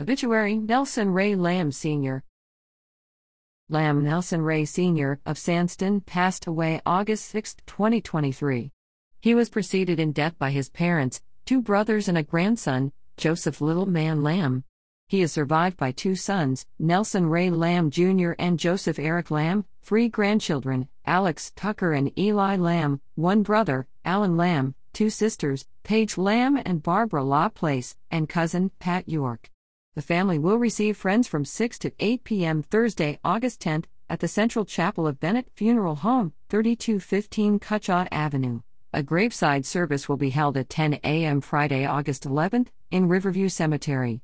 Obituary Nelson Ray Lamb Sr. Lamb Nelson Ray Sr. of Sandston passed away August 6, 2023. He was preceded in death by his parents, two brothers, and a grandson, Joseph Little Man Lamb. He is survived by two sons, Nelson Ray Lamb Jr. and Joseph Eric Lamb, three grandchildren, Alex Tucker and Eli Lamb, one brother, Allen Lamb, two sisters, Paige Lamb and Barbara Laplace, and cousin, Patt York. The family will receive friends from 6 to 8 p.m. Thursday, August 10th, at the Central Chapel of Bennett Funeral Home, 3215 Cutshaw Avenue. A graveside service will be held at 10 a.m. Friday, August 11th, in Riverview Cemetery.